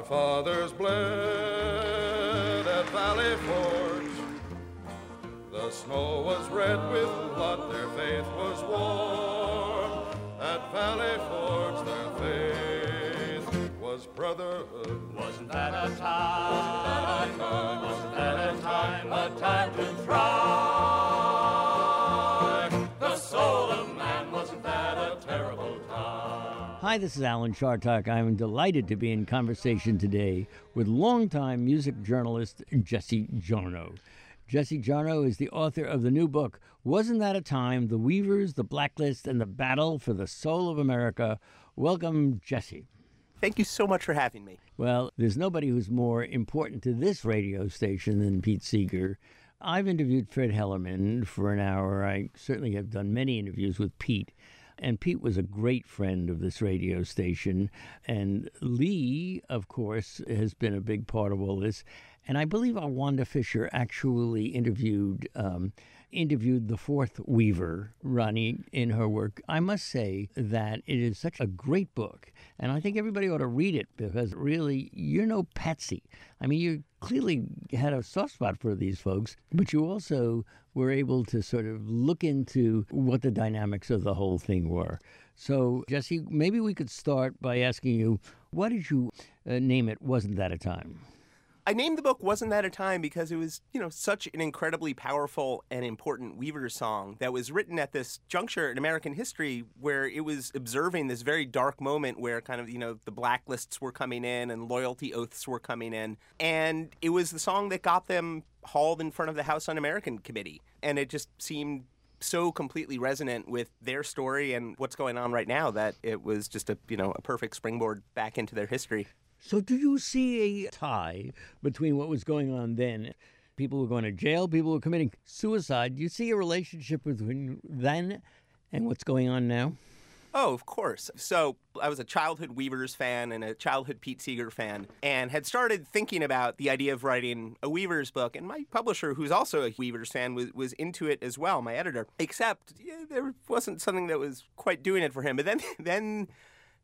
Our fathers bled at Valley Forge. The snow was red with blood, their faith was warm. At Valley Forge, their faith was brotherhood. Wasn't that a time? Wasn't that a time? A time to thrive. Hi, this is Alan Chartock. I'm delighted to be in conversation today with longtime music journalist Jesse Jarnow. Jesse Jarnow is the author of the new book, Wasn't That a Time? The Weavers, the Blacklist, and the Battle for the Soul of America. Welcome, Jesse. Thank you so much for having me. Well, there's nobody who's more important to this radio station than Pete Seeger. I've interviewed Fred Hellerman for an hour. I certainly have done many interviews with Pete. And Pete was a great friend of this radio station. And Lee, of course, has been a big part of all this. And I believe our Wanda Fisher actually interviewed um, interviewed the fourth Weaver, Ronnie, in her work. I must say that it is such a great book, and I think everybody ought to read it because really, you're no patsy. I mean, you clearly had a soft spot for these folks, but you also were able to sort of look into what the dynamics of the whole thing were. So, Jesse, maybe we could start by asking you, what did you uh, name it? Wasn't that a time? I named the book Wasn't That a Time because it was, you know, such an incredibly powerful and important Weaver song that was written at this juncture in American history where it was observing this very dark moment where kind of, you know, the blacklists were coming in and loyalty oaths were coming in. And it was the song that got them hauled in front of the House Un American Committee. And it just seemed so completely resonant with their story and what's going on right now that it was just a, you know, a perfect springboard back into their history. So, do you see a tie between what was going on then? People were going to jail, people were committing suicide. Do you see a relationship between then and what's going on now? Oh, of course. So I was a childhood Weavers fan and a childhood Pete Seeger fan, and had started thinking about the idea of writing a Weavers book. And my publisher, who's also a Weavers fan, was, was into it as well, my editor. Except yeah, there wasn't something that was quite doing it for him. But then, then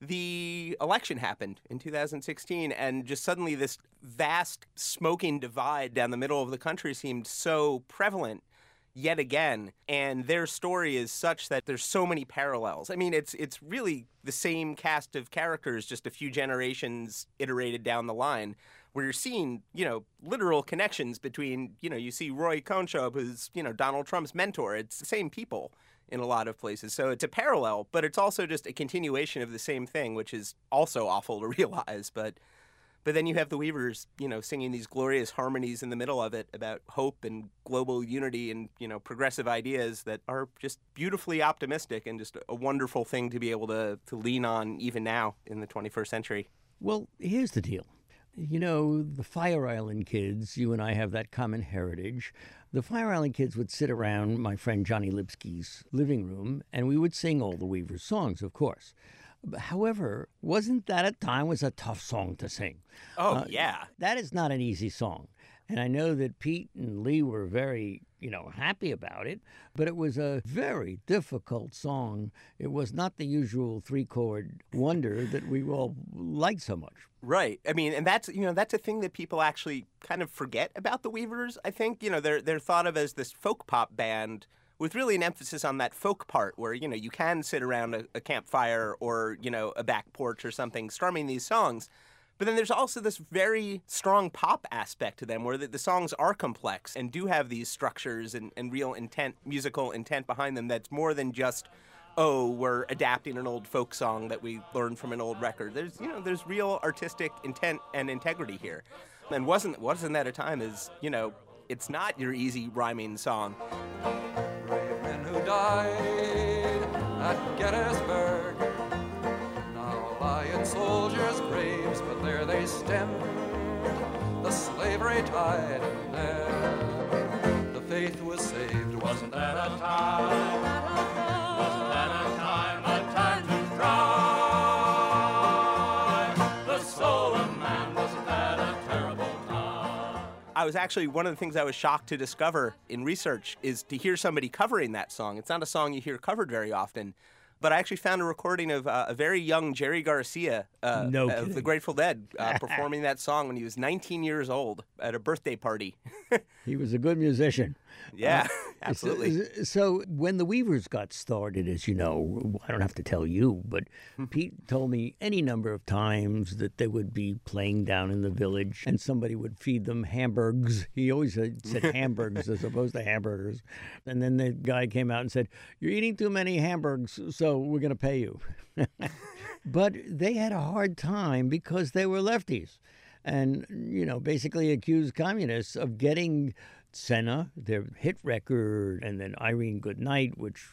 the election happened in 2016, and just suddenly this vast smoking divide down the middle of the country seemed so prevalent yet again. And their story is such that there's so many parallels. I mean it's it's really the same cast of characters just a few generations iterated down the line where you're seeing you know literal connections between you know you see roy cohn who's you know donald trump's mentor. It's the same people in a lot of places. So it's a parallel, but it's also just a continuation of the same thing, which is also awful to realize. But but then you have the Weavers, you know, singing these glorious harmonies in the middle of it about hope and global unity and you know progressive ideas that are just beautifully optimistic and just a wonderful thing to be able to to lean on even now in the 21st century. Well, here's the deal. You know, the Fire Island kids, you and I have that common heritage. The Fire Island kids would sit around my friend Johnny Lipsky's living room, and we would sing all the Weavers songs, of course. However, wasn't that at time was a tough song to sing? Oh, uh, yeah. That is not an easy song. And I know that Pete and Lee were very, you know, happy about it, but it was a very difficult song. It was not the usual three chord wonder that we all like so much. Right. I mean, and that's you know that's a thing that people actually kind of forget about the Weavers. I think you know they're they're thought of as this folk pop band with really an emphasis on that folk part where you know you can sit around a, a campfire or you know a back porch or something strumming these songs but then there's also this very strong pop aspect to them where the, the songs are complex and do have these structures and, and real intent, musical intent behind them that's more than just oh, we're adapting an old folk song that we learned from an old record. There's, you know, there's real artistic intent and integrity here. And wasn't wasn't that a time is, you know, it's not your easy rhyming song. Brave men who died at Gettysburg now lie soldiers' graves, but there they stem the slavery tide, and there the faith was saved. Wasn't that a time? Was actually one of the things I was shocked to discover in research is to hear somebody covering that song. It's not a song you hear covered very often. But I actually found a recording of uh, a very young Jerry Garcia uh, No of the. Grateful Dead uh, performing that song when he was 19 years old at a birthday party. He was a good musician. Yeah, So- absolutely. So, when the Weavers got started, as you know, I don't have to tell you, but Hmm. Pete told me any number of times that they would be playing down in the village and somebody would feed them hamburgers. He always said, said hamburgers as opposed to hamburgers. And then the guy came out and said, You're eating too many hamburgers, so we're going to pay you. but they had a hard time because they were lefties and you know basically accused communists of getting Tzena, their hit record, and then Irene Goodnight, which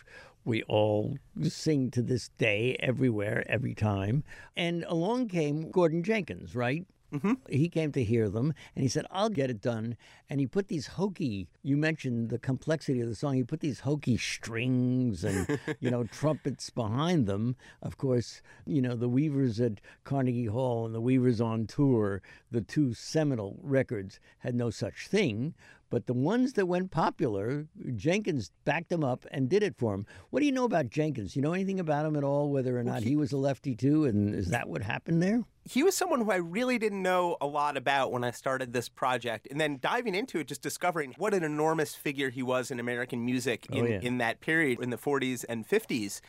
we all sing to this day, everywhere, every time. And along came Gordon Jenkins, right? Mm-hmm. He came to hear them and he said, I'll get it done. And he put these hokey, you mentioned the complexity of the song, he put these hokey strings and, you know, trumpets behind them. Of course, you know, the Weavers at Carnegie Hall and the Weavers on tour, the two seminal records, had no such thing. But the ones that went popular, Jenkins backed them up and did it for him. What do you know about Jenkins? You know anything about him at all, whether or not he was a lefty too? And is that what happened there? he was someone who I really didn't know a lot about when I started this project. And then diving into it, just discovering what an enormous figure he was in American music oh, in, Oh, yeah. in that period, in the 40s and 50s.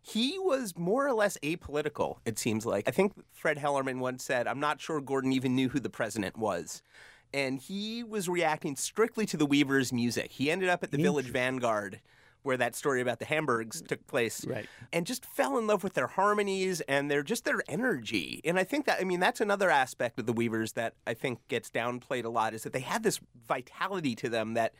He was more or less apolitical, it seems like. I think Fred Hellerman once said, I'm not sure Gordon even knew who the president was. And he was reacting strictly to the Weavers' music. He ended up at the Village Vanguard, where that story about the Hamburgs took place Right. and just fell in love with their harmonies and their just their energy. And I think that I mean that's another aspect of the Weavers that I think gets downplayed a lot is that they had this vitality to them that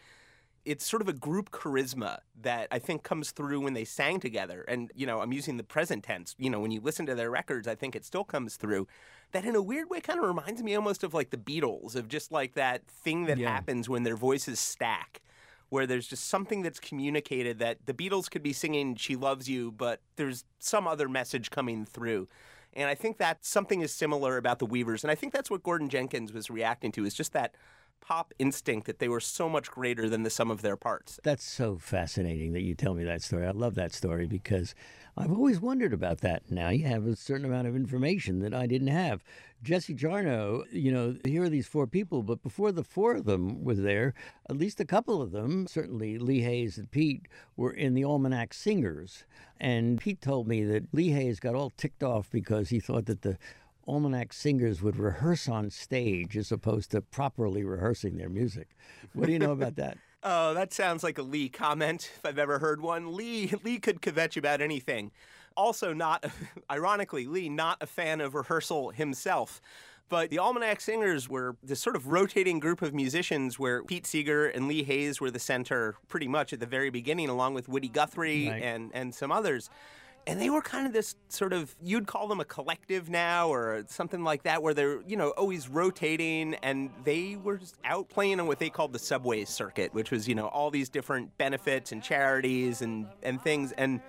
it's sort of a group charisma that I think comes through when they sang together. And, you know, I'm using the present tense. You know, when you listen to their records, I think it still comes through. That in a weird way kind of reminds me almost of like the Beatles, of just like that thing that Yeah. happens when their voices stack where there's just something that's communicated that the Beatles could be singing She Loves You, but there's some other message coming through. And I think that something is similar about the Weavers. And I think that's what Gordon Jenkins was reacting to is just that pop instinct that they were so much greater than the sum of their parts. That's so fascinating that you tell me that story. I love that story because I've always wondered about that. Now you have a certain amount of information that I didn't have. Jesse Jarnow, you know, here are these four people, but before the four of them were there, at least a couple of them, certainly Lee Hays and Pete, were in the Almanac Singers. And Pete told me that Lee Hays got all ticked off because he thought that the Almanac singers would rehearse on stage as opposed to properly rehearsing their music. What do you know about that? Oh, that sounds like a Lee comment if I've ever heard one. Lee Lee could kvetch about anything. Also, not ironically, Lee not a fan of rehearsal himself. But the Almanac Singers were this sort of rotating group of musicians where Pete Seeger and Lee Hays were the center pretty much at the very beginning, along with Woody Guthrie Right. and, and some others. And they were kind of this sort of, you'd call them a collective now or something like that, where they're, you know, always rotating. And they were just out playing on what they called the subway circuit, which was, you know, all these different benefits and charities and, and things. And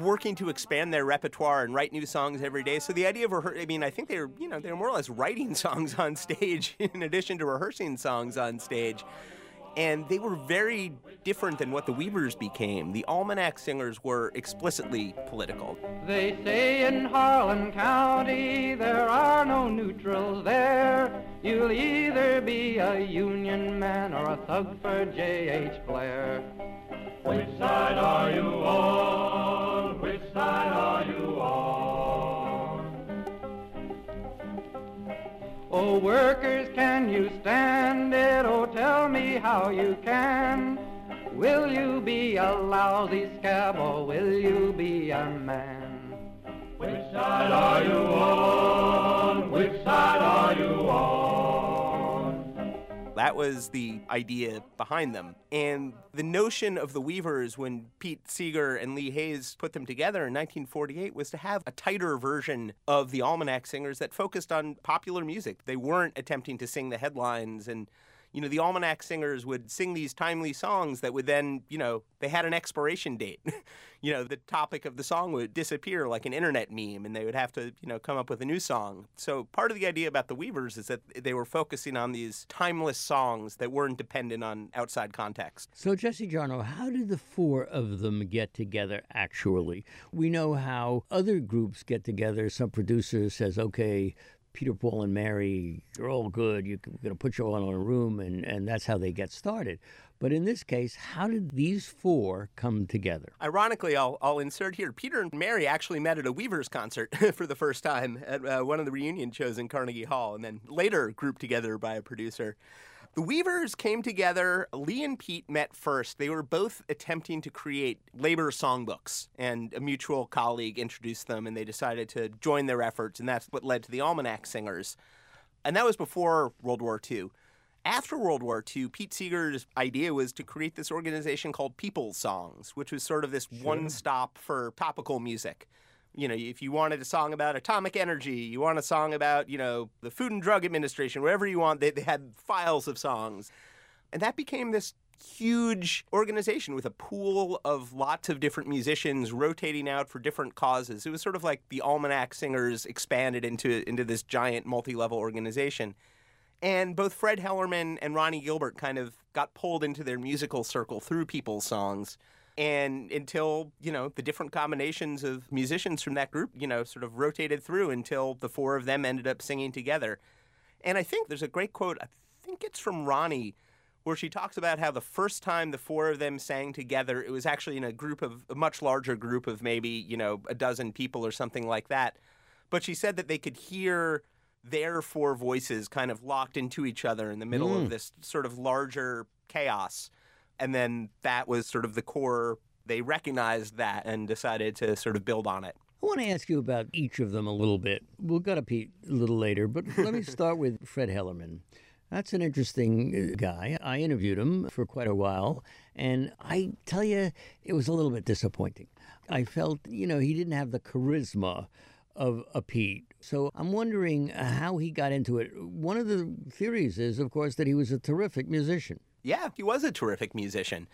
working to expand their repertoire and write new songs every day. So the idea of rehear- I mean, I think they were, you know, they were more or less writing songs on stage in addition to rehearsing songs on stage. And they were very different than what the Weavers became. The Almanac Singers were explicitly political. They say in Harlan County there are no neutrals there. You'll either be a Union man or a thug for J.H. Blair. Which side are you on? Which side are you Oh, workers, can you stand it? Oh, tell me how you can. Will you be a lousy scab or will you be a man? Which side are you on? Which side are you on? That was the idea behind them. And the notion of the Weavers, when Pete Seeger and Lee Hays put them together in 1948, was to have a tighter version of the Almanac Singers that focused on popular music. They weren't attempting to sing the headlines and you know, the almanac singers would sing these timely songs that would then, you know, they had an expiration date. you know, the topic of the song would disappear like an internet meme and they would have to, you know, come up with a new song. So part of the idea about the Weavers is that they were focusing on these timeless songs that weren't dependent on outside context. So, Jesse Jarnow, how did the four of them get together actually? We know how other groups get together. Some producer says, okay, Peter, Paul, and Mary, you're all good. You're going to put you all in a room, and, and that's how they get started. But in this case, how did these four come together? Ironically, I'll, I'll insert here Peter and Mary actually met at a Weavers concert for the first time at uh, one of the reunion shows in Carnegie Hall, and then later grouped together by a producer. The Weavers came together. Lee and Pete met first. They were both attempting to create labor songbooks, and a mutual colleague introduced them, and they decided to join their efforts, and that's what led to the Almanac Singers. And that was before World War II. After World War II, Pete Seeger's idea was to create this organization called People's Songs, which was sort of this one stop for topical music you know, if you wanted a song about atomic energy, you want a song about, you know, the Food and Drug Administration, wherever you want, they, they had files of songs. And that became this huge organization with a pool of lots of different musicians rotating out for different causes. It was sort of like the Almanac Singers expanded into, into this giant multi level organization. And both Fred Hellerman and Ronnie Gilbert kind of got pulled into their musical circle through people's songs and until you know the different combinations of musicians from that group you know sort of rotated through until the four of them ended up singing together. And i think there's a great quote i think it's from ronnie where she talks about how the first time the four of them sang together it was actually in a group of a much larger group of maybe you know a dozen people or something like that. But she said that they could hear their four voices kind of locked into each other in the middle Mm. of this sort of larger chaos and then that was sort of the core they recognized that and decided to sort of build on it I want to ask you about each of them a little bit. We'll go to Pete a little later, but let me start with Fred Hellerman. That's an interesting uh, guy. I interviewed him for quite a while, and I tell you, it was a little bit disappointing. I felt, you know, he didn't have the charisma of a Pete. So I'm wondering how he got into it. One of the theories is, of course, that he was a terrific musician. Yeah he was a terrific musician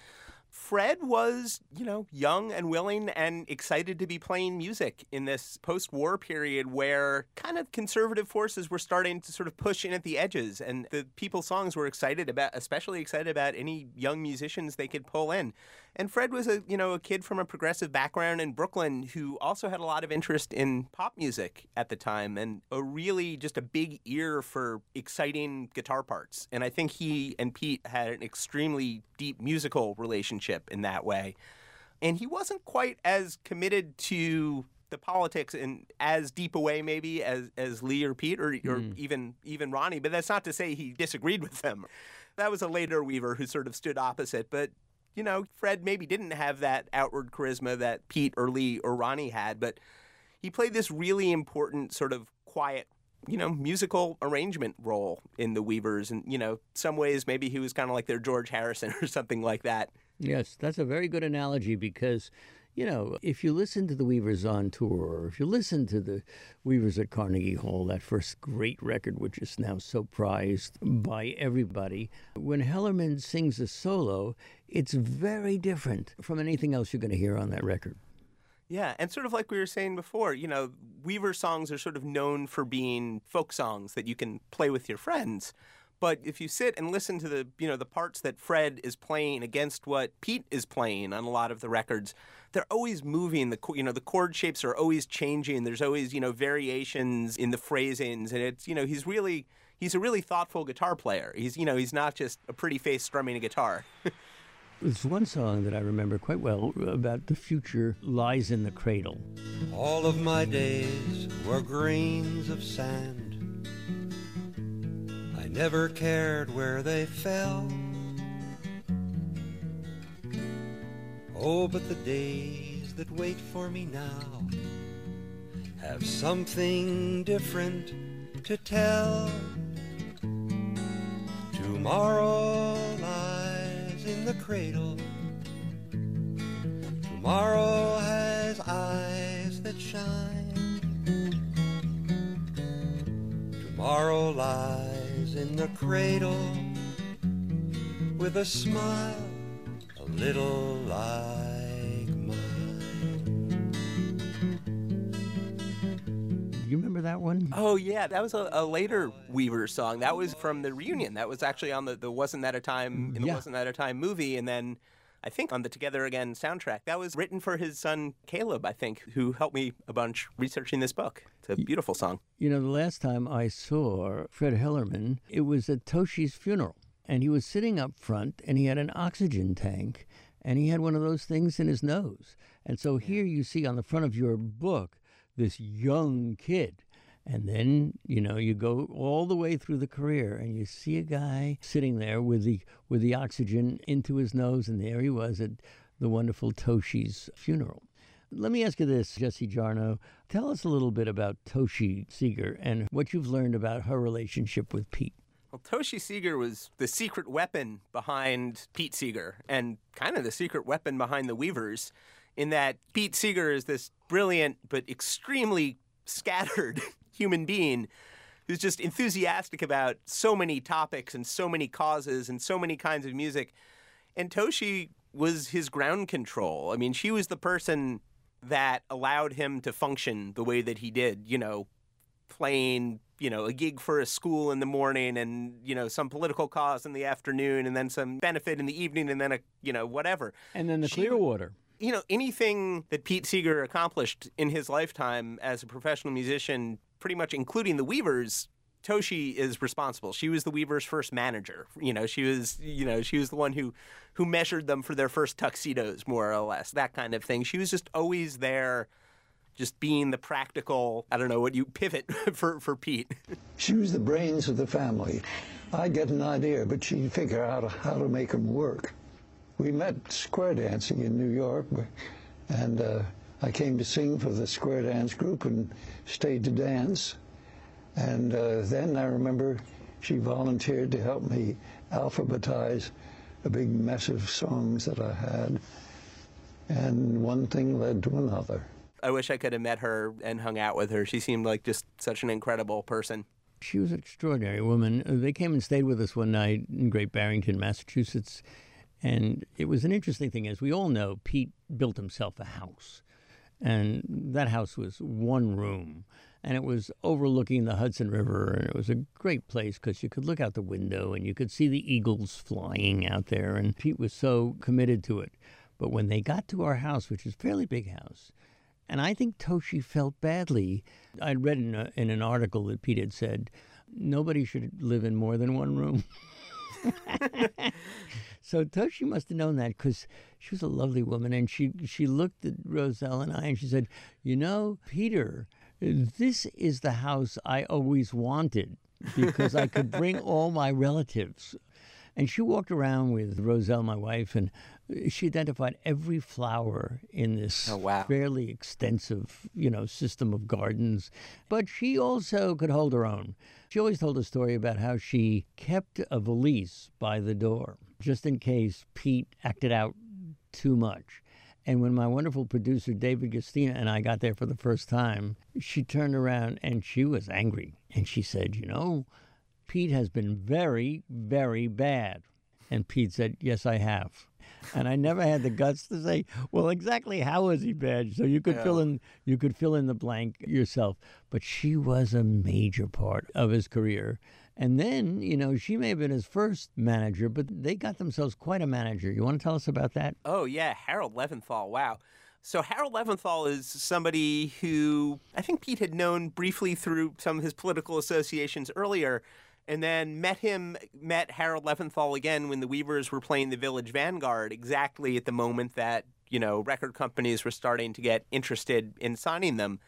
Fred was, you know, young and willing and excited to be playing music in this post war period where kind of conservative forces were starting to sort of push in at the edges. And the people's songs were excited about, especially excited about any young musicians they could pull in. And Fred was a, you know, a kid from a progressive background in Brooklyn who also had a lot of interest in pop music at the time and a really just a big ear for exciting guitar parts. And I think he and Pete had an extremely deep musical relationship in that way. And he wasn't quite as committed to the politics in as deep a way maybe as, as Lee or Pete or, or hmm. even even Ronnie, but that's not to say he disagreed with them. That was a later Weaver who sort of stood opposite, but you know, Fred maybe didn't have that outward charisma that Pete or Lee or Ronnie had, but he played this really important sort of quiet, you know, musical arrangement role in the Weavers. And, you know, some ways maybe he was kind of like their George Harrison or something like that. Yes, that's a very good analogy because, you know, if you listen to the Weavers on tour, or if you listen to the Weavers at Carnegie Hall, that first great record, which is now so prized by everybody, when Hellerman sings a solo, it's very different from anything else you're going to hear on that record. Yeah, and sort of like we were saying before, you know, Weaver songs are sort of known for being folk songs that you can play with your friends. But if you sit and listen to the, you know, the parts that Fred is playing against what Pete is playing on a lot of the records, they're always moving. The you know the chord shapes are always changing. There's always you know variations in the phrasings, and it's you know he's really he's a really thoughtful guitar player. He's you know he's not just a pretty face strumming a guitar. There's one song that I remember quite well about the future lies in the cradle. All of my days were grains of sand. Never cared where they fell. Oh, but the days that wait for me now have something different to tell. Tomorrow lies in the cradle. Tomorrow has eyes that shine. Tomorrow lies in the cradle. with a smile a little like mine. Do you remember that one? Oh yeah, that was a, a later Weaver song. That was from the reunion. That was actually on the, the Wasn't That a Time mm, in the Yeah. Wasn't That a Time movie, and then I think on the Together Again soundtrack. That was written for his son Caleb, I think, who helped me a bunch researching this book. It's a beautiful song. You know, the last time I saw Fred Hellerman, it was at Toshi's funeral. And he was sitting up front and he had an oxygen tank and he had one of those things in his nose. And so here you see on the front of your book this young kid. And then, you know, you go all the way through the career and you see a guy sitting there with the with the oxygen into his nose and there he was at the wonderful Toshi's funeral. Let me ask you this, Jesse Jarnow. Tell us a little bit about Toshi Seeger and what you've learned about her relationship with Pete. Well, Toshi Seeger was the secret weapon behind Pete Seeger and kind of the secret weapon behind the Weavers, in that Pete Seeger is this brilliant but extremely scattered human being who's just enthusiastic about so many topics and so many causes and so many kinds of music. And Toshi was his ground control. I mean, she was the person that allowed him to function the way that he did, you know, playing, you know, a gig for a school in the morning and, you know, some political cause in the afternoon and then some benefit in the evening and then a, you know, whatever. And then the She- Clearwater. You know, anything that Pete Seeger accomplished in his lifetime as a professional musician, pretty much including the Weavers, Toshi is responsible. She was the Weavers' first manager. You know, she was, you know, she was the one who who measured them for their first tuxedos, more or less, that kind of thing. She was just always there, just being the practical. I don't know what you pivot for for Pete. She was the brains of the family. I'd get an idea, but she'd figure out how to make them work. We met square dancing in New York, and uh, I came to sing for the square dance group and stayed to dance. And uh, then I remember she volunteered to help me alphabetize a big mess of songs that I had. And one thing led to another. I wish I could have met her and hung out with her. She seemed like just such an incredible person. She was an extraordinary woman. Uh, They came and stayed with us one night in Great Barrington, Massachusetts. And it was an interesting thing. As we all know, Pete built himself a house. And that house was one room. And it was overlooking the Hudson River. And it was a great place because you could look out the window and you could see the eagles flying out there. And Pete was so committed to it. But when they got to our house, which is a fairly big house, and I think Toshi felt badly. I'd read in, a, in an article that Pete had said nobody should live in more than one room. so Toshi must have known that because she was a lovely woman, and she she looked at Roselle and I, and she said, "You know, Peter, this is the house I always wanted because I could bring all my relatives." And she walked around with Roselle, my wife, and she identified every flower in this Oh, wow. fairly extensive, you know, system of gardens. But she also could hold her own. She always told a story about how she kept a valise by the door just in case Pete acted out too much. And when my wonderful producer David Gastina and I got there for the first time, she turned around and she was angry. And she said, You know, Pete has been very, very bad. And Pete said, Yes, I have. And I never had the guts to say, Well, exactly how was he bad? So you could fill in you could fill in the blank yourself. But she was a major part of his career. And then, you know, she may have been his first manager, but they got themselves quite a manager. You want to tell us about that? Oh yeah, Harold Leventhal. Wow. So Harold Leventhal is somebody who I think Pete had known briefly through some of his political associations earlier, and then met him met Harold Leventhal again when the Weavers were playing the Village Vanguard, exactly at the moment that you know record companies were starting to get interested in signing them.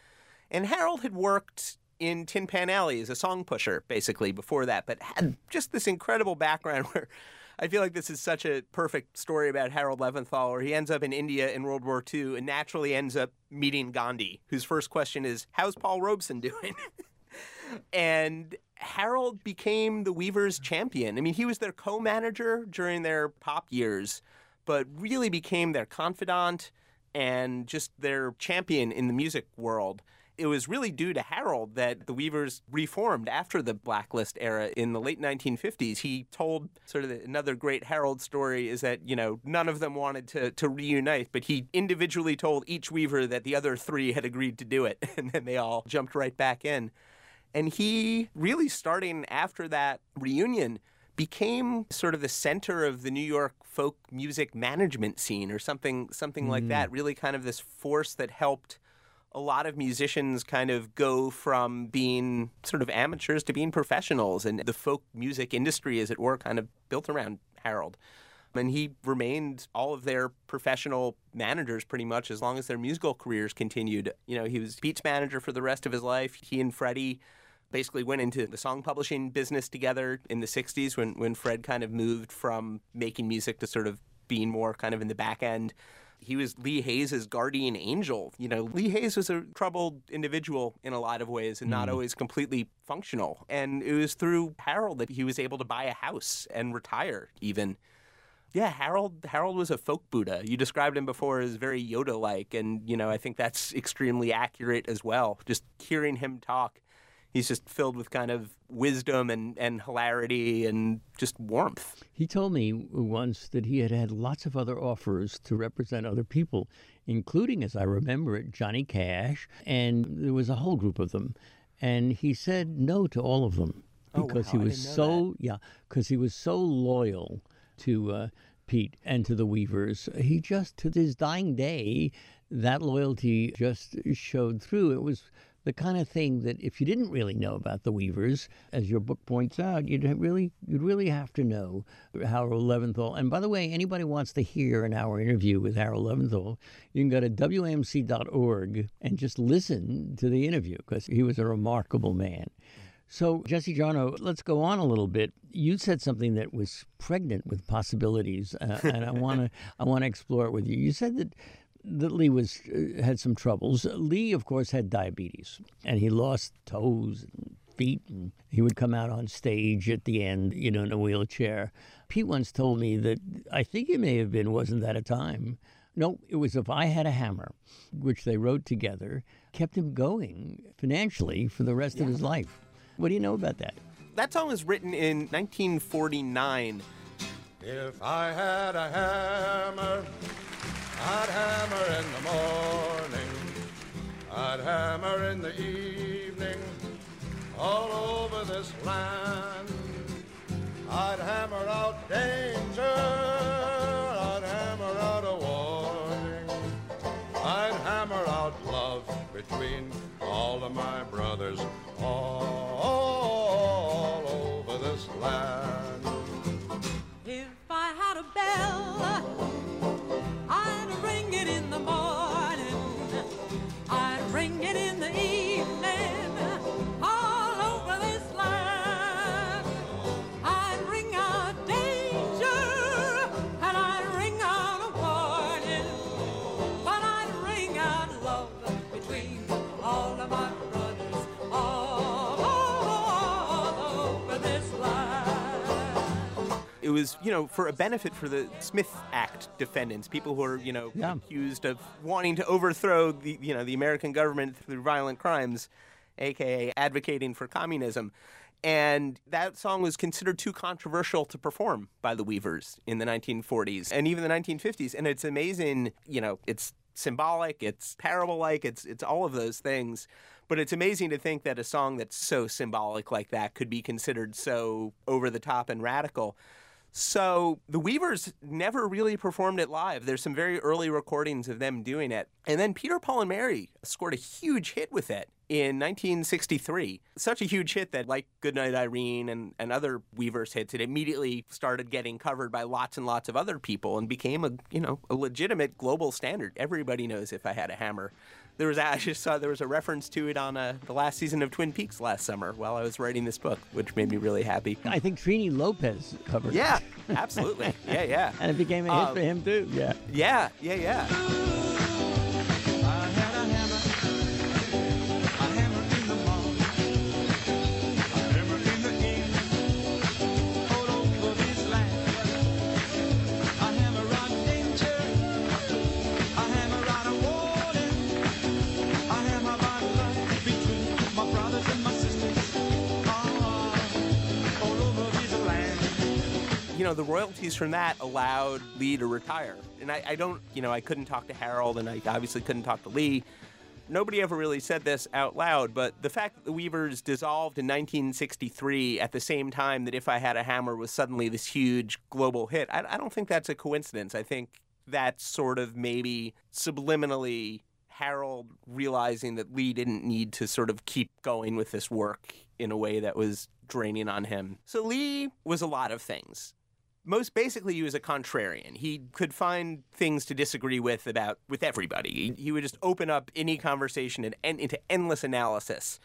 And Harold had worked in Tin Pan Alley as a song pusher, basically, before that, but had just this incredible background where I feel like this is such a perfect story about Harold Leventhal, where he ends up in India in World War II and naturally ends up meeting Gandhi, whose first question is, How's Paul Robeson doing? and Harold became the Weavers' champion. I mean, he was their co manager during their pop years, but really became their confidant and just their champion in the music world. it was really due to Harold that the Weavers reformed after the Blacklist era in the late 1950s. He told sort of the, another great Harold story is that, you know, none of them wanted to, to reunite, but he individually told each Weaver that the other three had agreed to do it, and then they all jumped right back in. And he really, starting after that reunion, became sort of the center of the New York folk music management scene or something something like that. Mm. Really kind of this force that helped a lot of musicians kind of go from being sort of amateurs to being professionals and the folk music industry as it were kind of built around Harold. And he remained all of their professional managers pretty much as long as their musical careers continued. You know, he was Pete's manager for the rest of his life. He and Freddie basically went into the song publishing business together in the 60s when, when Fred kind of moved from making music to sort of being more kind of in the back end. He was Lee Hays' guardian angel. You know, Lee Hays was a troubled individual in a lot of ways and not mm. always completely functional. And it was through Harold that he was able to buy a house and retire even. Yeah, Harold Harold was a folk Buddha. You described him before as very Yoda-like and you know, I think that's extremely accurate as well. Just hearing him talk he's just filled with kind of wisdom and, and hilarity and just warmth. He told me once that he had had lots of other offers to represent other people, including, as I remember it, Johnny Cash, and there was a whole group of them. And he said no to all of them Oh, because wow, he was so yeah, because he was so loyal to uh, Pete and to the Weavers. He just to his dying day, that loyalty just showed through. It was the kind of thing that if you didn't really know about the Weavers, as your book points out, you'd really you'd really have to know Harold Leventhal. And by the way, anybody wants to hear an hour interview with Harold Leventhal, you can go to wamc.org and just listen to the interview because he was a remarkable man. So, Jesse Jarnow, let's go on a little bit. You said something that was pregnant with possibilities, uh, and I want to I want to explore it with you. You said that that Lee was uh, had some troubles. Lee, of course, had diabetes, and he lost toes and feet, and he would come out on stage at the end, you know, in a wheelchair. Pete once told me that I think it may have been wasn't that a time. No, it was if I had a hammer, which they wrote together, kept him going financially for the rest of his life. What do you know about that? That song was written in 1949. If I had a hammer, I'd hammer in the morning, I'd hammer in the evening, all over this land. I'd hammer out danger, I'd hammer out a warning, I'd hammer out love between all of my brothers, all over this land. If I had a bell, I'd ring it in the morning. It was, you know, for a benefit for the Smith Act defendants, people who are, you know, Yeah. accused of wanting to overthrow the, you know, the American government through violent crimes, aka advocating for communism. And that song was considered too controversial to perform by the Weavers in the 1940s and even the 1950s. And it's amazing, you know, it's symbolic, it's parable like, it's it's all of those things. But it's amazing to think that a song that's so symbolic like that could be considered so over the top and radical. So the Weavers never really performed it live. There's some very early recordings of them doing it. And then Peter, Paul, and Mary scored a huge hit with it in 1963. Such a huge hit that, like Goodnight Irene and, and other Weavers hits, it immediately started getting covered by lots and lots of other people and became a you know a legitimate global standard. Everybody knows if I had a hammer. There was I just saw there was a reference to it on uh, the last season of Twin Peaks last summer while I was writing this book, which made me really happy. I think Trini Lopez covered Yeah, it. Yeah, absolutely. Yeah, yeah. and it became a hit Um, for him too. Yeah. Yeah, yeah, yeah. Know, the royalties from that allowed Lee to retire. And I, I don't, you know, I couldn't talk to Harold, and I obviously couldn't talk to Lee. Nobody ever really said this out loud, but the fact that the Weavers dissolved in 1963 at the same time that If I Had a Hammer was suddenly this huge global hit, I, I don't think that's a coincidence. I think that's sort of maybe subliminally Harold realizing that Lee didn't need to sort of keep going with this work in a way that was draining on him. So Lee was a lot of things. Most basically, he was a contrarian. He could find things to disagree with about with everybody. He, would just open up any conversation and, and into endless analysis.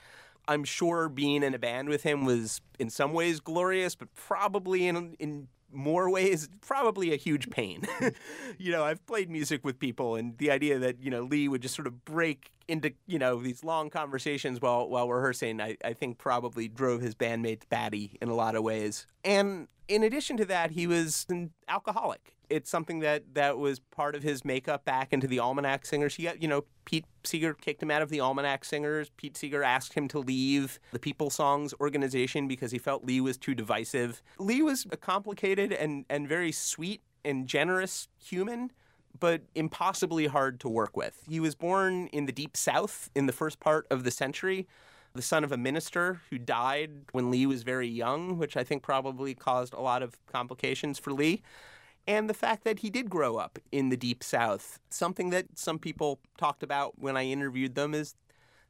I'm sure being in a band with him was in some ways glorious, but probably in in more ways probably a huge pain. you know, I've played music with people and the idea that, you know, Lee would just sort of break into, you know, these long conversations while while rehearsing, I, I think probably drove his bandmates batty in a lot of ways. And in addition to that, he was an alcoholic. It's something that that was part of his makeup back into the Almanac Singers. He got, you know, Pete Seeger kicked him out of the Almanac Singers. Pete Seeger asked him to leave the People Songs organization because he felt Lee was too divisive. Lee was a complicated and, and very sweet and generous human, but impossibly hard to work with. He was born in the Deep South in the first part of the century the son of a minister who died when Lee was very young, which I think probably caused a lot of complications for Lee. And the fact that he did grow up in the Deep South. Something that some people talked about when I interviewed them is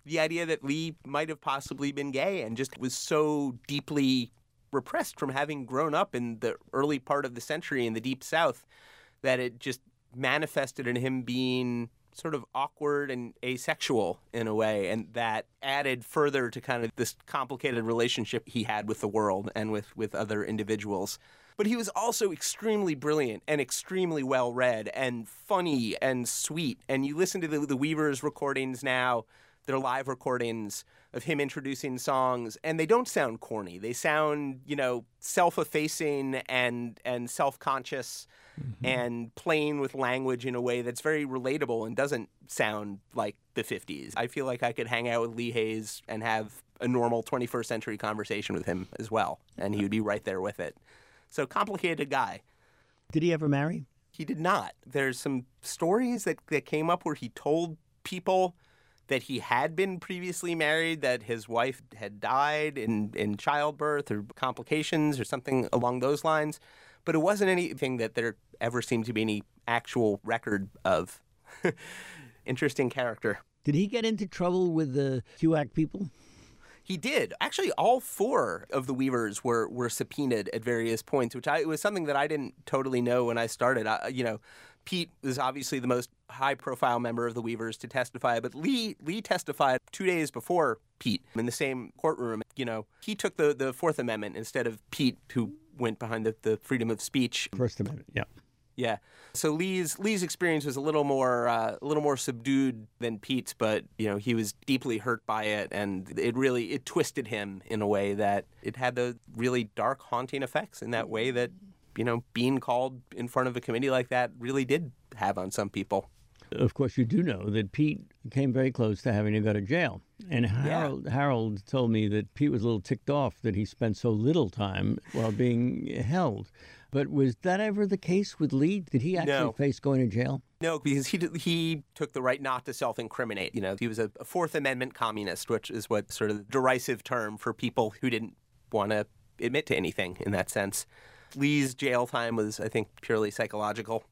the idea that Lee might have possibly been gay and just was so deeply repressed from having grown up in the early part of the century in the Deep South that it just manifested in him being sort of awkward and asexual in a way, and that added further to kind of this complicated relationship he had with the world and with, with other individuals. But he was also extremely brilliant and extremely well read and funny and sweet. And you listen to the, the Weavers recordings now, their live recordings of him introducing songs, and they don't sound corny. They sound, you know, self-effacing and and self-conscious and playing with language in a way that's very relatable and doesn't sound like the 50s. I feel like I could hang out with Lee Hays and have a normal 21st century conversation with him as well, and he would be right there with it. So complicated guy. Did he ever marry? He did not. There's some stories that, that came up where he told people that he had been previously married, that his wife had died in, in childbirth or complications or something along those lines. But it wasn't anything that there ever seemed to be any actual record of. Interesting character. Did he get into trouble with the HUAC people? He did. Actually, all four of the Weavers were were subpoenaed at various points, which I, it was something that I didn't totally know when I started. I, you know, Pete was obviously the most high profile member of the Weavers to testify, but Lee Lee testified two days before Pete in the same courtroom. You know, he took the, the Fourth Amendment instead of Pete, who went behind the, the freedom of speech. First Amendment, yeah. Yeah. So Lee's Lee's experience was a little more uh, a little more subdued than Pete's, but you know he was deeply hurt by it, and it really it twisted him in a way that it had the really dark, haunting effects in that way that you know being called in front of a committee like that really did have on some people. Of course, you do know that Pete came very close to having to go to jail. And Harold, Harold told me that Pete was a little ticked off that he spent so little time while being held. But was that ever the case with Lee? Did he actually No. face going to jail? No, because he he took the right not to self-incriminate. You know, he was a, a Fourth Amendment communist, which is what sort of derisive term for people who didn't want to admit to anything in that sense. Lee's jail time was, I think, purely psychological.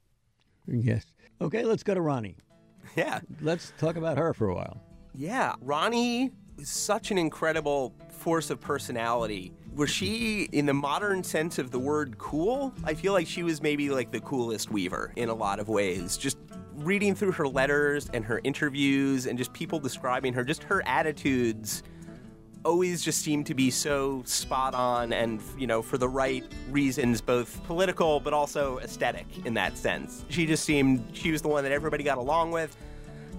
Yes. Okay, let's go to Ronnie. Yeah. Let's talk about her for a while. Yeah, Ronnie is such an incredible force of personality. Was she, in the modern sense of the word cool, I feel like she was maybe like the coolest weaver in a lot of ways. Just reading through her letters and her interviews and just people describing her, just her attitudes always just seemed to be so spot on and you know for the right reasons both political but also aesthetic in that sense. She just seemed she was the one that everybody got along with.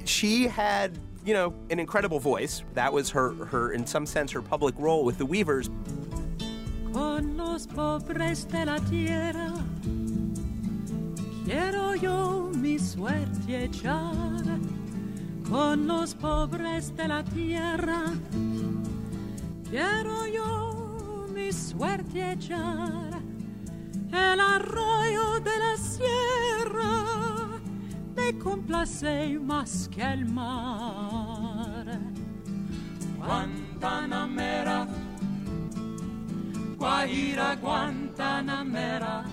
She had you know an incredible voice. That was her her in some sense her public role with the weavers. Con los pobres de la tierra quiero yo mi suerte echar. Con los pobres de la tierra quiero yo mi suerte echar. el arroyo de la sierra me complace más que el mar. Guantanamera, Guajira, Guantanamera,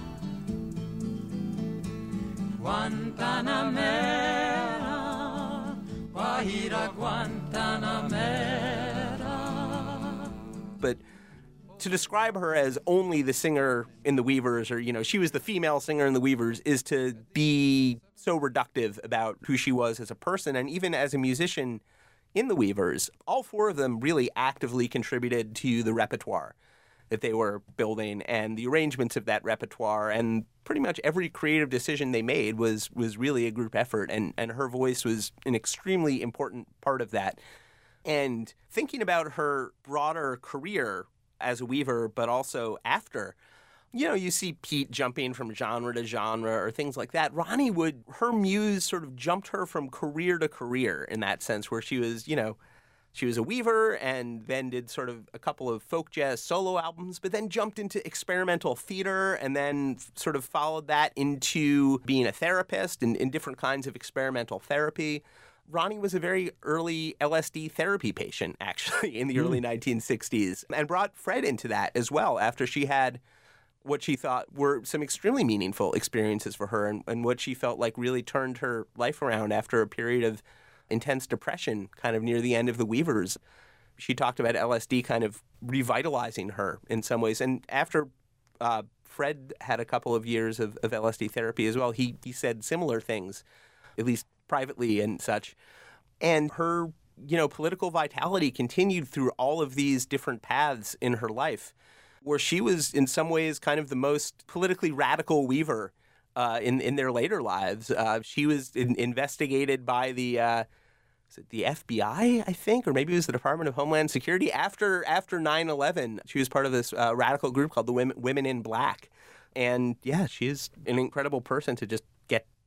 Guantanamera, Guajira, Guantanamera. But to describe her as only the singer in the Weavers, or you know, she was the female singer in the Weavers, is to be so reductive about who she was as a person and even as a musician in the Weavers. All four of them really actively contributed to the repertoire that they were building and the arrangements of that repertoire and pretty much every creative decision they made was was really a group effort and and her voice was an extremely important part of that and thinking about her broader career as a weaver, but also after, you know, you see Pete jumping from genre to genre or things like that. Ronnie would, her muse sort of jumped her from career to career in that sense, where she was, you know, she was a weaver and then did sort of a couple of folk jazz solo albums, but then jumped into experimental theater and then sort of followed that into being a therapist and in different kinds of experimental therapy. Ronnie was a very early LSD therapy patient, actually, in the early 1960s, and brought Fred into that as well after she had what she thought were some extremely meaningful experiences for her and, and what she felt like really turned her life around after a period of intense depression kind of near the end of the Weavers. She talked about LSD kind of revitalizing her in some ways. And after uh, Fred had a couple of years of, of LSD therapy as well, he, he said similar things, at least privately and such. And her, you know, political vitality continued through all of these different paths in her life, where she was in some ways kind of the most politically radical weaver uh, in in their later lives. Uh, she was in, investigated by the. Uh, the FBI, I think, or maybe it was the Department of Homeland Security after after 9/11. She was part of this uh, radical group called the Women, Women in Black, and yeah, she is an incredible person to just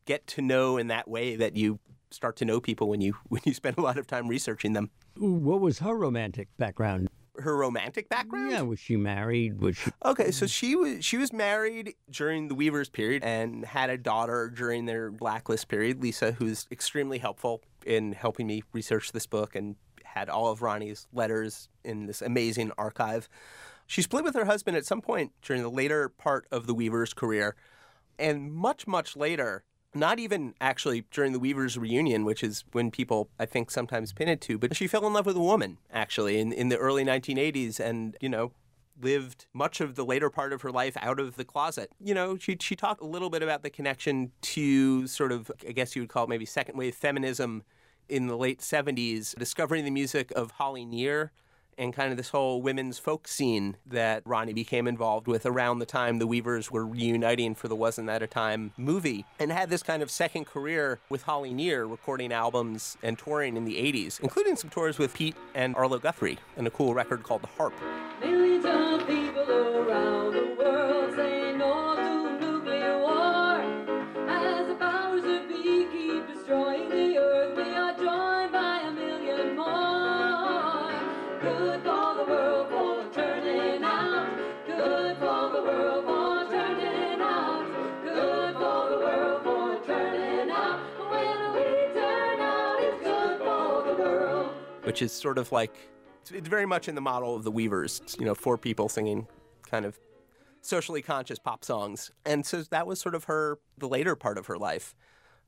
get to know in that way that you start to know people when you when you spend a lot of time researching them. What was her romantic background? Her romantic background? Yeah, was she married? Was she? Okay, so she was she was married during the Weavers period and had a daughter during their blacklist period, Lisa, who's extremely helpful in helping me research this book and had all of Ronnie's letters in this amazing archive. She split with her husband at some point during the later part of the Weavers' career, and much much later, not even actually during the Weavers reunion, which is when people I think sometimes pin it to, but she fell in love with a woman actually in, in the early 1980s and, you know, lived much of the later part of her life out of the closet. You know, she she talked a little bit about the connection to sort of I guess you would call it maybe second wave feminism in the late 70s, discovering the music of Holly Near and kind of this whole women's folk scene that Ronnie became involved with around the time the Weavers were reuniting for the Wasn't That a Time movie, and had this kind of second career with Holly Near, recording albums and touring in the 80s, including some tours with Pete and Arlo Guthrie, and a cool record called The Harp. Which is sort of like it's very much in the model of the Weavers. You know, four people singing kind of socially conscious pop songs, and so that was sort of her the later part of her life.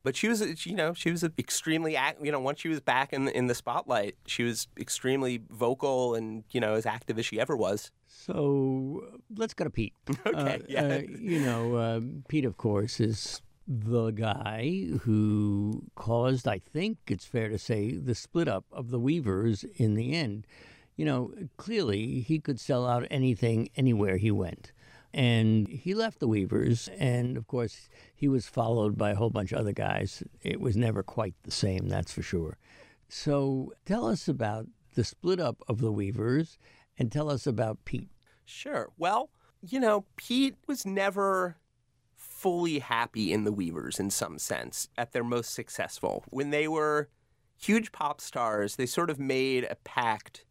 But she was, you know, she was extremely, you know, once she was back in the, in the spotlight, she was extremely vocal and you know as active as she ever was. So uh, let's go to Pete. Okay, uh, uh, yeah. you know, uh, Pete, of course, is the guy who caused, I think it's fair to say, the split up of the Weavers in the end. You know, clearly he could sell out anything anywhere he went. And he left the Weavers, and of course, he was followed by a whole bunch of other guys. It was never quite the same, that's for sure. So tell us about the split up of the Weavers and tell us about Pete. Sure. Well, you know, Pete was never fully happy in the Weavers in some sense at their most successful. When they were huge pop stars, they sort of made a pact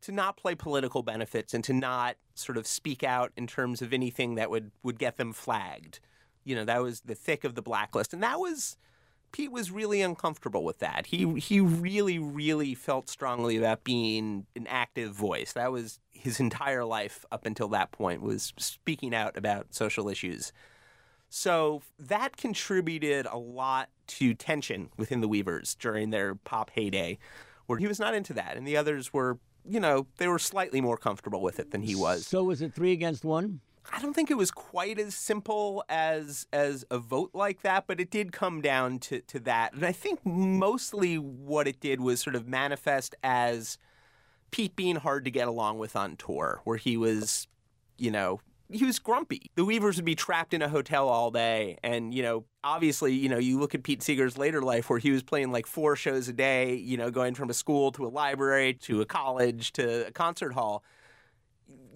to not play political benefits and to not sort of speak out in terms of anything that would would get them flagged. You know, that was the thick of the blacklist, and that was Pete was really uncomfortable with that. He he really really felt strongly about being an active voice. That was his entire life up until that point was speaking out about social issues. So that contributed a lot to tension within the Weavers during their pop heyday, where he was not into that, and the others were, you know, they were slightly more comfortable with it than he was. So was it three against one? I don't think it was quite as simple as as a vote like that, but it did come down to, to that. And I think mostly what it did was sort of manifest as Pete being hard to get along with on tour, where he was, you know, he was grumpy. The Weavers would be trapped in a hotel all day. And, you know, obviously, you know, you look at Pete Seeger's later life where he was playing like four shows a day, you know, going from a school to a library to a college to a concert hall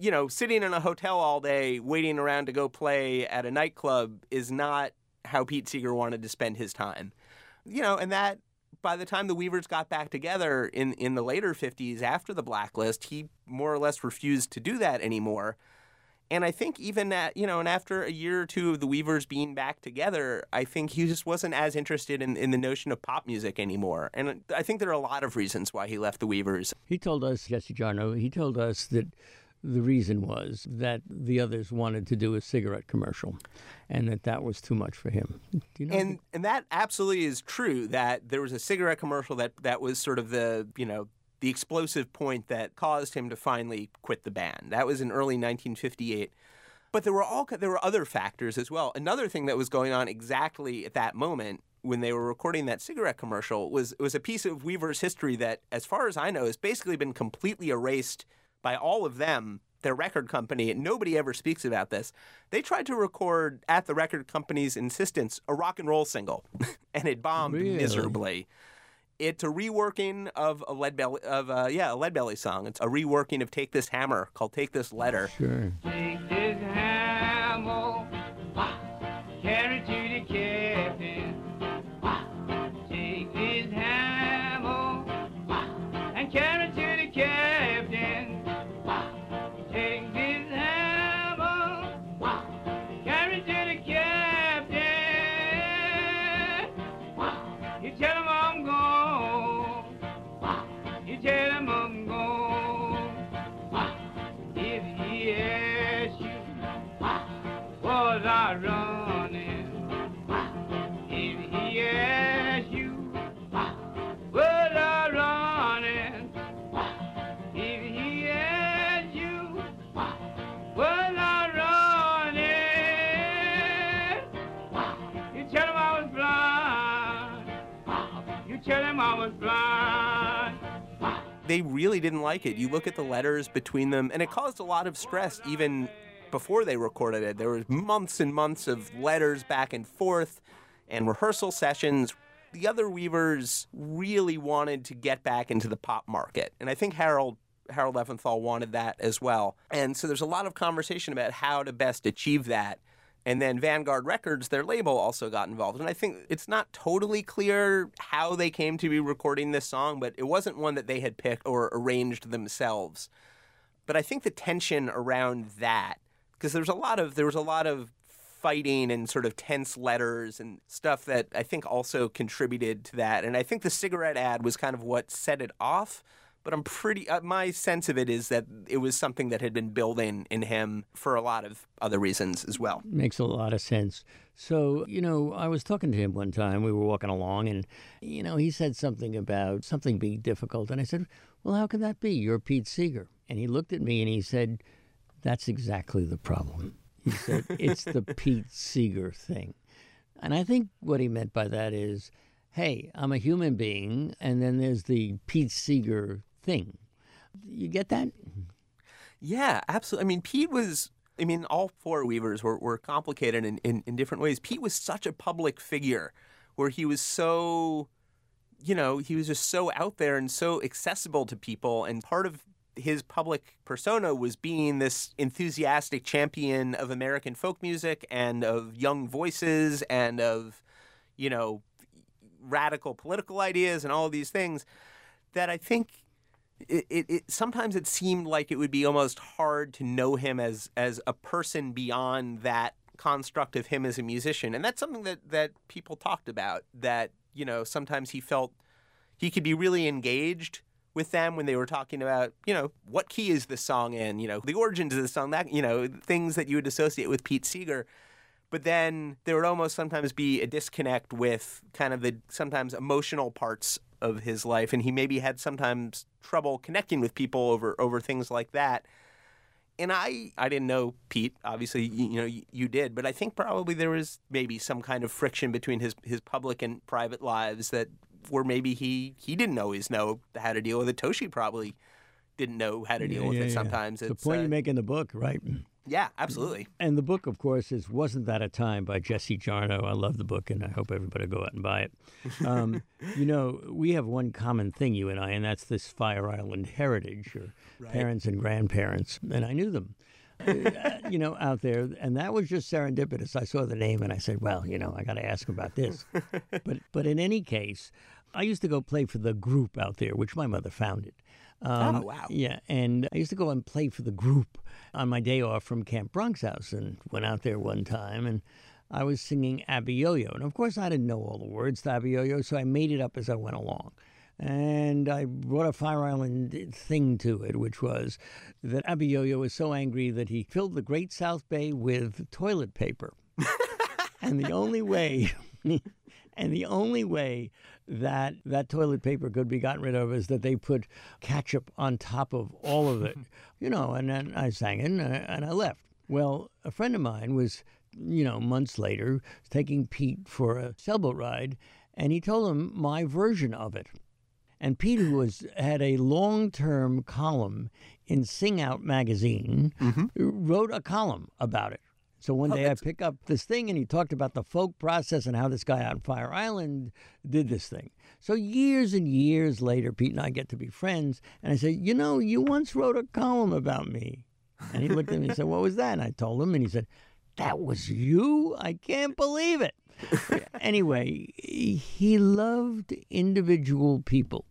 you know, sitting in a hotel all day waiting around to go play at a nightclub is not how Pete Seeger wanted to spend his time. You know, and that by the time the Weavers got back together in, in the later 50s after the blacklist, he more or less refused to do that anymore. And I think even at, you know, and after a year or two of the Weavers being back together, I think he just wasn't as interested in, in the notion of pop music anymore. And I think there are a lot of reasons why he left the Weavers. He told us, Jesse Jarnow, he told us that the reason was that the others wanted to do a cigarette commercial and that that was too much for him. Do you know? and and that absolutely is true that there was a cigarette commercial that that was sort of the you know the explosive point that caused him to finally quit the band that was in early 1958 but there were all there were other factors as well another thing that was going on exactly at that moment when they were recording that cigarette commercial was was a piece of Weaver's history that as far as I know has basically been completely erased by all of them their record company, and nobody ever speaks about this. They tried to record at the record company's insistence a rock and roll single, and it bombed Really? miserably. It's a reworking of a lead belly of a, yeah a lead belly song. It's a reworking of "Take This Hammer" called "Take This Letter." Sure. Like it. You look at the letters between them, and it caused a lot of stress even before they recorded it. There was months and months of letters back and forth and rehearsal sessions. The other Weavers really wanted to get back into the pop market, and I think Harold Harold Leventhal wanted that as well. And so there's a lot of conversation about how to best achieve that. And then Vanguard Records, their label, also got involved. And I think it's not totally clear how they came to be recording this song, but it wasn't one that they had picked or arranged themselves. But I think the tension around that, because there's a lot of there was a lot of fighting and sort of tense letters and stuff that I think also contributed to that. And I think the cigarette ad was kind of what set it off. But I'm pretty. Uh, my sense of it is that it was something that had been building in him for a lot of other reasons as well. Makes a lot of sense. So, you know, I was talking to him one time. We were walking along, and, you know, he said something about something being difficult. And I said, Well, how can that be? You're Pete Seeger. And he looked at me and he said, That's exactly the problem. He said, It's the Pete Seeger thing. And I think what he meant by that is, Hey, I'm a human being, and then there's the Pete Seeger thing. You get that? Yeah, absolutely. I mean, Pete was. I mean, all four Weavers were, were complicated in, in, in different ways. Pete was such a public figure where he was so, you know, he was just so out there and so accessible to people. And part of his public persona was being this enthusiastic champion of American folk music and of young voices and of, you know, radical political ideas and all these things that I think it, it, it sometimes it seemed like it would be almost hard to know him as as a person beyond that construct of him as a musician, and that's something that that people talked about. That you know sometimes he felt he could be really engaged with them when they were talking about, you know, what key is this song in, you know, the origins of the song, that, you know, things that you would associate with Pete Seeger. But then there would almost sometimes be a disconnect with kind of the sometimes emotional parts of his life. And he maybe had sometimes trouble connecting with people over, over things like that. And I, I didn't know Pete. Obviously, you, you know, you, you did, but I think probably there was maybe some kind of friction between his his public and private lives that where maybe he he didn't always know how to deal with it. Toshi probably didn't know how to deal Yeah, with yeah, it yeah. sometimes. The point uh, you make in the book, right? Yeah, absolutely. And the book, of course, is Wasn't That a Time by Jesse Jarnow. I love the book, and I hope everybody go out and buy it. Um, you know, we have one common thing, you and I, and that's this Fire Island heritage, or parents and grandparents, and I knew them. uh, you know, out there, and that was just serendipitous. I saw the name and I said, "Well, you know, I got to ask about this." but, but in any case, I used to go play for the group out there, which my mother founded. Um, Oh, wow. Yeah, and I used to go and play for the group on my day off from Camp Bronx House, and went out there one time, and I was singing Abiyoyo, and of course I didn't know all the words to Abiyoyo, so I made it up as I went along. And I brought a Fire Island thing to it, which was that Abiyoyo was so angry that he filled the Great South Bay with toilet paper. and the only way and the only way that that toilet paper could be gotten rid of is that they put ketchup on top of all of it. You know and then i sang it and I, and I left. Well a friend of mine was you know months later taking pete for a sailboat ride and he told him my version of it. And Pete, who was had a long-term column in Sing Out magazine, mm-hmm. wrote a column about it. So one day I pick up this thing, and he talked about the folk process and how this guy out on Fire Island did this thing. So years and years later, Pete and I get to be friends, and I say, you know, you once wrote a column about me. And he looked at me and said, what was that? And I told him, and he said, that was you? I can't believe it. anyway, he loved individual people.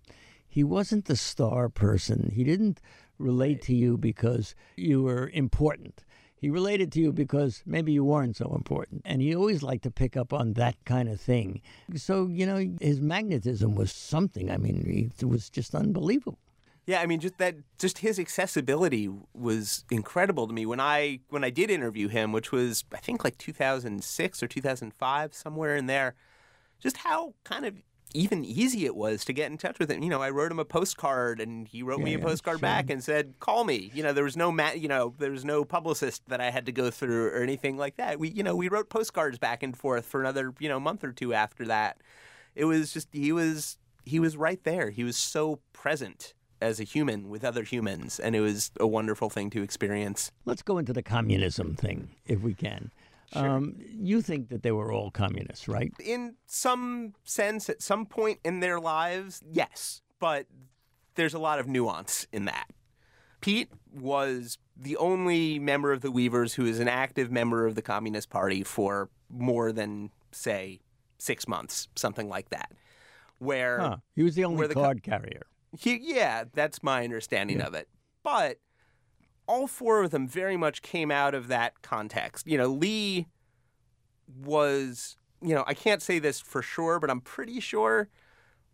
He wasn't the star person. He didn't relate to you because you were important. He related to you because maybe you weren't so important. And he always liked to pick up on that kind of thing. So, you know, his magnetism was something. I mean, it was just unbelievable. Yeah, I mean, just that, just his accessibility was incredible to me. When I when I did interview him, which was I think like 2006 or 2005, somewhere in there, just how kind of even easy it was to get in touch with him. You know, I wrote him a postcard, and he wrote me a postcard sure. back and said, "Call me." You know, there was no ma- you know, there was no publicist that I had to go through or anything like that. We, you know, we wrote postcards back and forth for another you know month or two after that. It was just he was he was right there. He was so present as a human with other humans, and it was a wonderful thing to experience. Let's go into the communism thing, if we can. Um, you think that they were all communists, right? In some sense, at some point in their lives, yes, but there's a lot of nuance in that. Pete was the only member of the Weavers who is an active member of the Communist Party for more than, say, six months, something like that. Where Huh. He was the only where the co- card carrier. He, yeah, that's my understanding of it. But all four of them very much came out of that context. You know, Lee was, you know, I can't say this for sure, but I'm pretty sure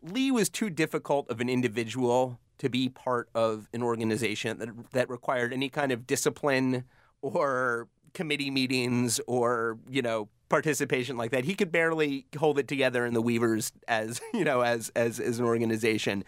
Lee was too difficult of an individual to be part of an organization that, that required any kind of discipline or committee meetings or, you know, participation like that. He could barely hold it together in the Weavers as, you know, as as, as an organization.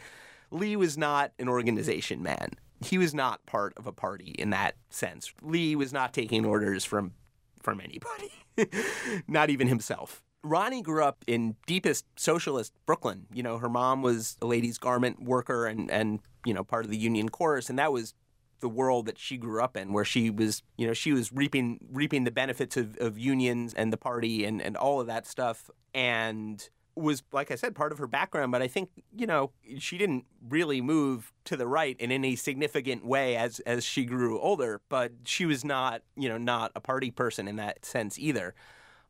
Lee was not an organization man. He was not part of a party in that sense. Lee was not taking orders from from anybody, not even himself. Ronnie grew up in deepest socialist Brooklyn. You know, her mom was a ladies' garment worker and and you know part of the union chorus, and that was the world that she grew up in, where she was, you know, she was reaping reaping the benefits of, of unions and the party and, and all of that stuff, and was, like I said, part of her background. But I think, you know, she didn't really move to the right in any significant way as as she grew older. But she was not, you know, not a party person in that sense either.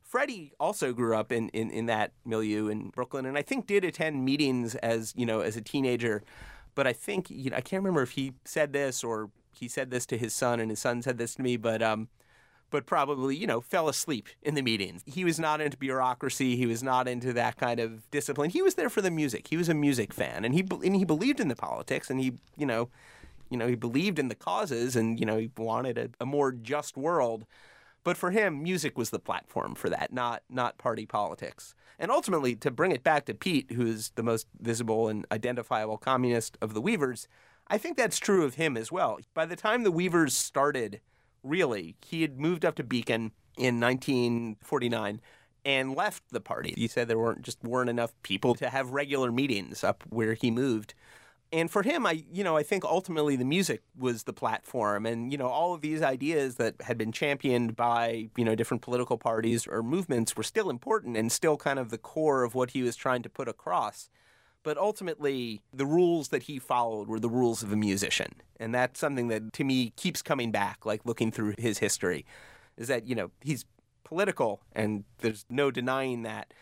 Freddie also grew up in, in, in that milieu in Brooklyn, and I think did attend meetings as you know as a teenager but I think you know, I can't remember if he said this or he said this to his son and his son said this to me, but um, but probably you know fell asleep in the meetings. He was not into bureaucracy. He was not into that kind of discipline. He was there for the music. He was a music fan, and he and he believed in the politics, and he you know. You know, he believed in the causes and, you know, he wanted a, a more just world. But for him, music was the platform for that, not not party politics. And ultimately, to bring it back to Pete, who's the most visible and identifiable communist of the Weavers, I think that's true of him as well. By the time the Weavers started, really, he had moved up to Beacon in 1949 and left the party. He said there weren't just weren't enough people to have regular meetings up where he moved and for him i you know i think ultimately the music was the platform and you know all of these ideas that had been championed by you know different political parties or movements were still important and still kind of the core of what he was trying to put across but ultimately the rules that he followed were the rules of a musician and that's something that to me keeps coming back like looking through his history is that you know he's political and there's no denying that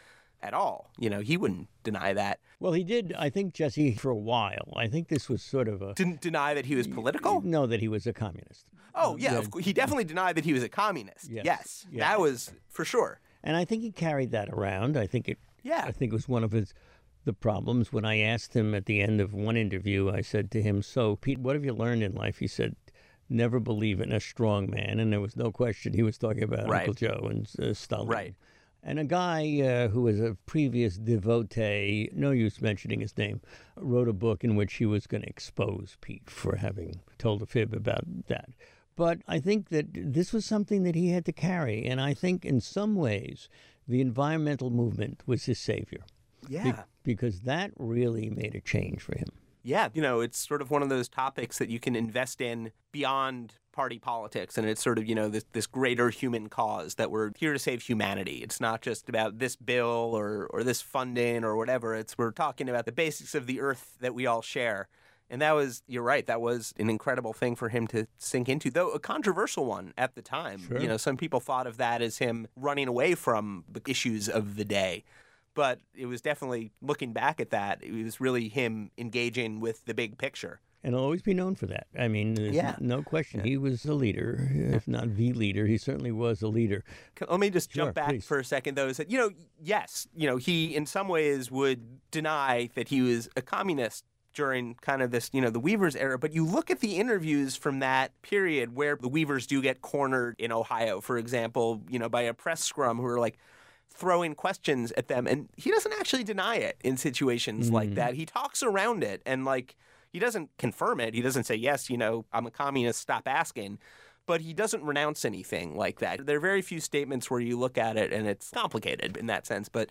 at all. You know, he wouldn't deny that. Well, he did, I think, Jesse, for a while. I think this was sort of a. Didn't deny that he was political? No, that he was a communist. Oh, yeah. He definitely denied that he was a communist. Yes. Yes. Yeah. That was for sure. And I think he carried that around. I think it. Yeah. I think it was one of his the problems when I asked him at the end of one interview. I said to him, "So, Pete, what have you learned in life?" He said, "Never believe in a strong man." And there was no question he was talking about Right. Uncle Joe and uh, Stalin. Right. And a guy uh, who was a previous devotee, no use mentioning his name, wrote a book in which he was going to expose Pete for having told a fib about that. But I think that this was something that he had to carry. And I think in some ways, the environmental movement was his savior. Be- Yeah. Because that really made a change for him. Yeah, you know, it's sort of one of those topics that you can invest in beyond party politics. And it's sort of, you know, this, this greater human cause that we're here to save humanity. It's not just about this bill or, or this funding or whatever. It's we're talking about the basics of the earth that we all share. And that was, you're right, that was an incredible thing for him to sink into, though a controversial one at the time. Sure. You know, some people thought of that as him running away from the issues of the day but it was definitely looking back at that it was really him engaging with the big picture And he'll always be known for that. I mean, there's Yeah. no question. He was a leader, if not the leader. He certainly was a leader. Let me just Sure, jump back please. for a second though is that you know yes you know he in some ways would deny that he was a communist during kind of this you know the weavers era but you look at the interviews from that period where the weavers do get cornered in ohio for example you know by a press scrum who are like throwing questions at them and he doesn't actually deny it in situations like mm-hmm. that. He talks around it and like he doesn't confirm it. He doesn't say yes you know i'm a communist stop asking. But he doesn't renounce anything like that. There are very few statements where you look at it and it's complicated in that sense but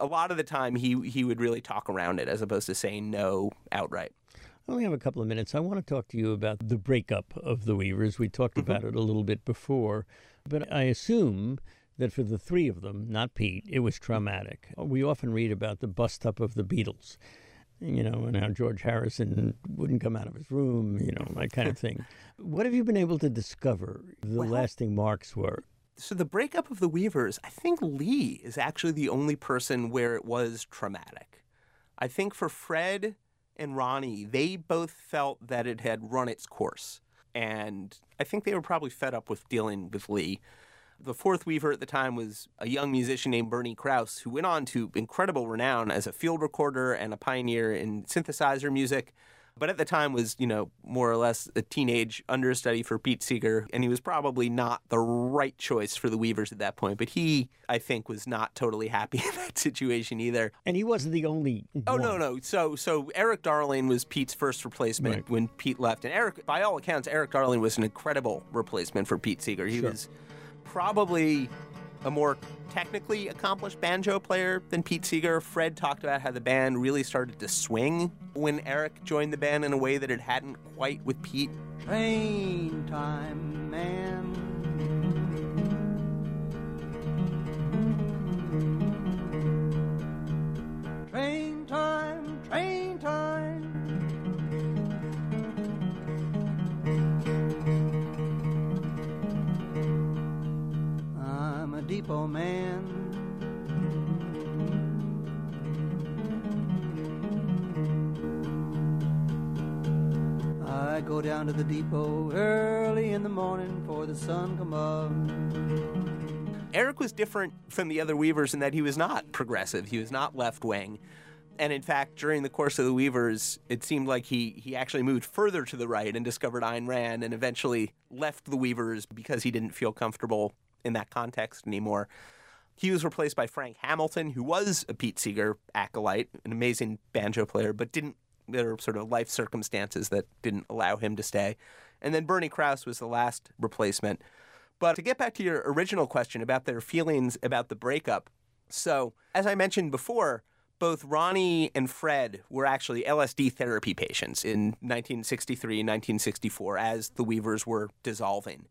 a lot of the time he he would really talk around it as opposed to saying no outright. I only have a couple of minutes. I want to talk to you about the breakup of the Weavers. We talked mm-hmm. about it a little bit before, but I assume that for the three of them, not Pete, it was traumatic. We often read about the bust up of the Beatles, you know, and how George Harrison wouldn't come out of his room, you know, that kind of thing. What have you been able to discover the Well- lasting marks were? so the breakup of the Weavers, I think Lee is actually the only person where it was traumatic. I think for Fred and Ronnie, they both felt that it had run its course. And I think they were probably fed up with dealing with Lee. The fourth Weaver at the time was a young musician named Bernie Krause, who went on to incredible renown as a field recorder and a pioneer in synthesizer music. But at the time was, you know, more or less a teenage understudy for Pete Seeger, and he was probably not the right choice for the Weavers at that point. But he, I think, was not totally happy in that situation either. And he wasn't the only. Oh no, no. So so Eric Darling was Pete's first replacement Right. when Pete left, and Eric, by all accounts, Eric Darling was an incredible replacement for Pete Seeger. He Sure. was probably a more technically accomplished banjo player than Pete Seeger. Fred talked about how the band really started to swing when Eric joined the band in a way that it hadn't quite with Pete. Train time, man. Depot man. go down to the depot early in the morning before the sun come up. Eric was different from the other Weavers in that he was not progressive. He was not left wing. And in fact, during the course of the Weavers, it seemed like he, he actually moved further to the right and discovered Ayn Rand and eventually left the Weavers because he didn't feel comfortable in that context anymore. He was replaced by Frank Hamilton, who was a Pete Seeger acolyte, an amazing banjo player, but didn't, there were sort of life circumstances that didn't allow him to stay. And then Bernie Krause was the last replacement. But to get back to your original question about their feelings about the breakup, so as I mentioned before, both Ronnie and Fred were actually LSD therapy patients in 1963 and 1964 as the Weavers were dissolving.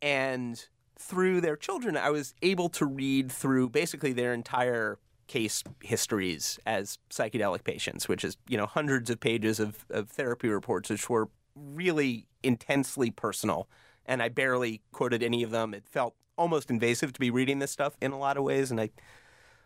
And through their children, I was able to read through basically their entire case histories as psychedelic patients, which is, you know, hundreds of pages of, of therapy reports, which were really intensely personal. And I barely quoted any of them. It felt almost invasive to be reading this stuff in a lot of ways. And I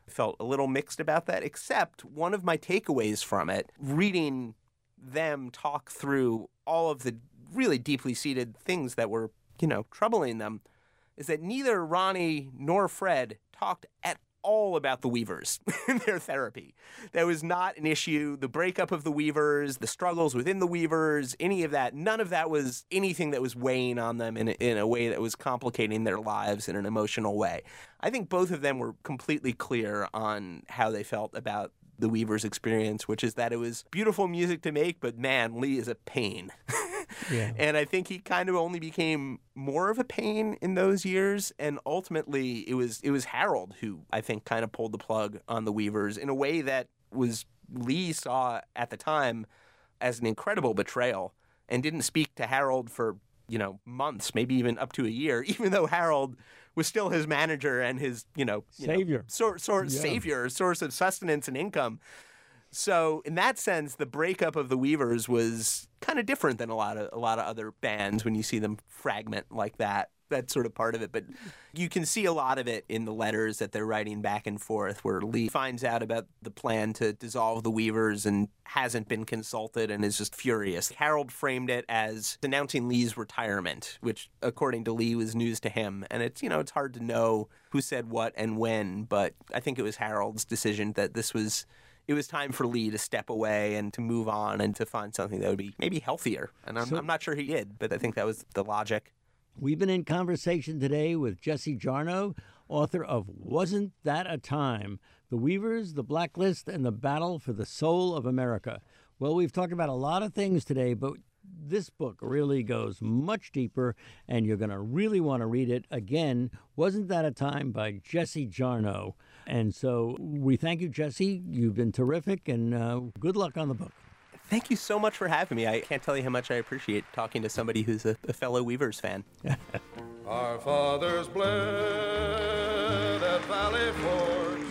felt a little mixed about that, except one of my takeaways from it, reading them talk through all of the really deeply seated things that were, you know, troubling them, is that neither Ronnie nor Fred talked at all about the Weavers in their therapy. That was not an issue. The breakup of the Weavers, the struggles within the Weavers, any of that, none of that was anything that was weighing on them in a, in a way that was complicating their lives in an emotional way. I think both of them were completely clear on how they felt about the Weavers' experience, which is that it was beautiful music to make, but man, Lee is a pain. Yeah. And I think he kind of only became more of a pain in those years. And ultimately, it was it was Harold who I think kind of pulled the plug on the Weavers in a way that was Lee saw at the time as an incredible betrayal, and didn't speak to Harold for you know months, maybe even up to a year, even though Harold was still his manager and his you know you know, Savior. sort sort Yeah. savior, source of sustenance and income. So in that sense, the breakup of the Weavers was kind of different than a lot of a lot of other bands when you see them fragment like that. That's sort of part of it, but you can see a lot of it in the letters that they're writing back and forth, where Lee finds out about the plan to dissolve the Weavers and hasn't been consulted and is just furious. Harold framed it as announcing Lee's retirement, which, according to Lee, was news to him. And it's you know it's hard to know who said what and when, but I think it was Harold's decision that this was it was time for Lee to step away and to move on and to find something that would be maybe healthier. And I'm, So- I'm not sure he did, but I think that was the logic. We've been in conversation today with Jesse Jarnow, author of Wasn't That a Time? The Weavers, the Blacklist, and the Battle for the Soul of America. Well, we've talked about a lot of things today, but this book really goes much deeper, and you're going to really want to read it again. Wasn't That a Time by Jesse Jarnow? And so we thank you, Jesse. You've been terrific, and uh, good luck on the book. Thank you so much for having me. I can't tell you how much I appreciate talking to somebody who's a, a fellow Weavers fan. Our fathers bled at Valley Forge.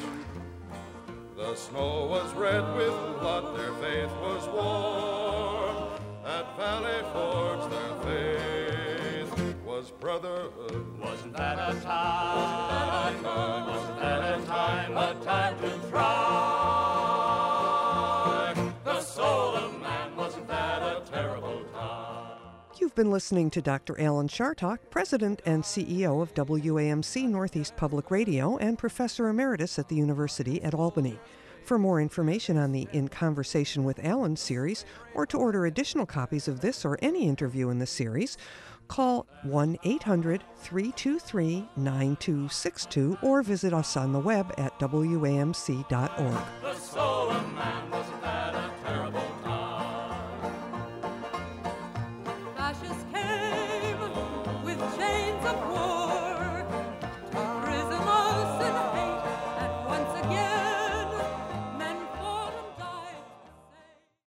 The snow was red with blood, their faith was warm. At Valley Forge, their faith was brotherhood. Wasn't that a time? Wasn't that a time? A time to thrive. Been listening to Dr. Alan Chartock, President and CEO of WAMC Northeast Public Radio and Professor Emeritus at the University at Albany. For more information on the In Conversation with Alan series, or to order additional copies of this or any interview in the series, call 1 800 323 9262 or visit us on the web at wamc.org.